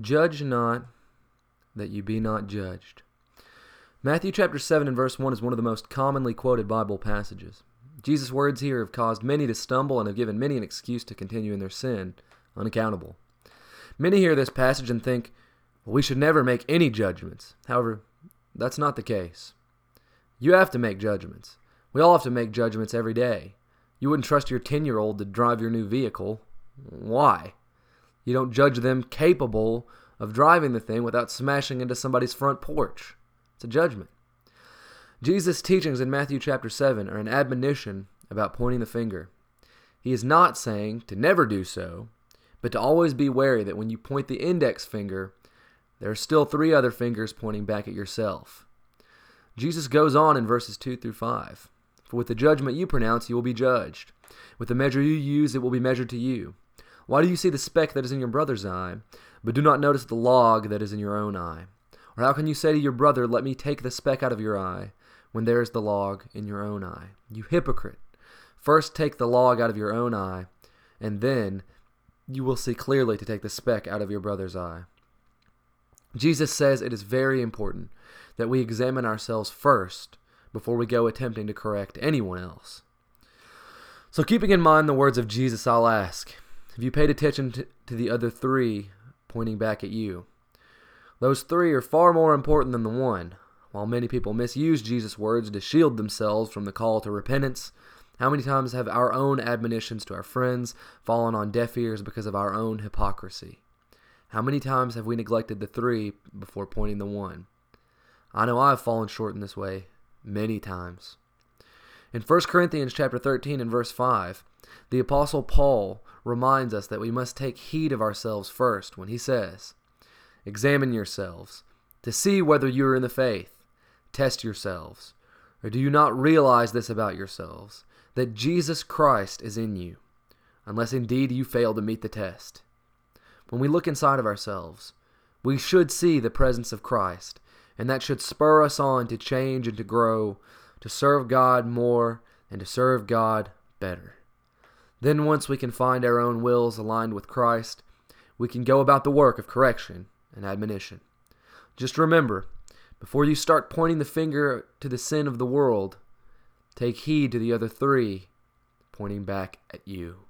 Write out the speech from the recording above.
Judge not that you be not judged. Matthew chapter 7 and verse 1 is one of the most commonly quoted Bible passages. Jesus' words here have caused many to stumble and have given many an excuse to continue in their sin, unaccountable. Many hear this passage and think, well, we should never make any judgments. However, that's not the case. You have to make judgments. We all have to make judgments every day. You wouldn't trust your 10 year old to drive your new vehicle. Why? You don't judge them capable of driving the thing without smashing into somebody's front porch. It's a judgment. Jesus' teachings in Matthew chapter 7 are an admonition about pointing the finger. He is not saying to never do so, but to always be wary that when you point the index finger, there are still three other fingers pointing back at yourself. Jesus goes on in verses 2 through 5. For with the judgment you pronounce, you will be judged. With the measure you use, it will be measured to you. Why do you see the speck that is in your brother's eye, but do not notice the log that is in your own eye? Or how can you say to your brother, Let me take the speck out of your eye, when there is the log in your own eye? You hypocrite! First take the log out of your own eye, and then you will see clearly to take the speck out of your brother's eye. Jesus says it is very important that we examine ourselves first before we go attempting to correct anyone else. So, keeping in mind the words of Jesus, I'll ask Have you paid attention to, to the other three pointing back at you? Those three are far more important than the one. While many people misuse Jesus' words to shield themselves from the call to repentance, how many times have our own admonitions to our friends fallen on deaf ears because of our own hypocrisy? How many times have we neglected the three before pointing the one? I know I have fallen short in this way many times. In 1 Corinthians chapter 13 and verse 5, the apostle Paul reminds us that we must take heed of ourselves first when he says, Examine yourselves to see whether you are in the faith. Test yourselves. Or do you not realize this about yourselves, that Jesus Christ is in you, unless indeed you fail to meet the test? When we look inside of ourselves, we should see the presence of Christ, and that should spur us on to change and to grow, to serve God more and to serve God better. Then, once we can find our own wills aligned with Christ, we can go about the work of correction and admonition. Just remember, before you start pointing the finger to the sin of the world, take heed to the other three pointing back at you.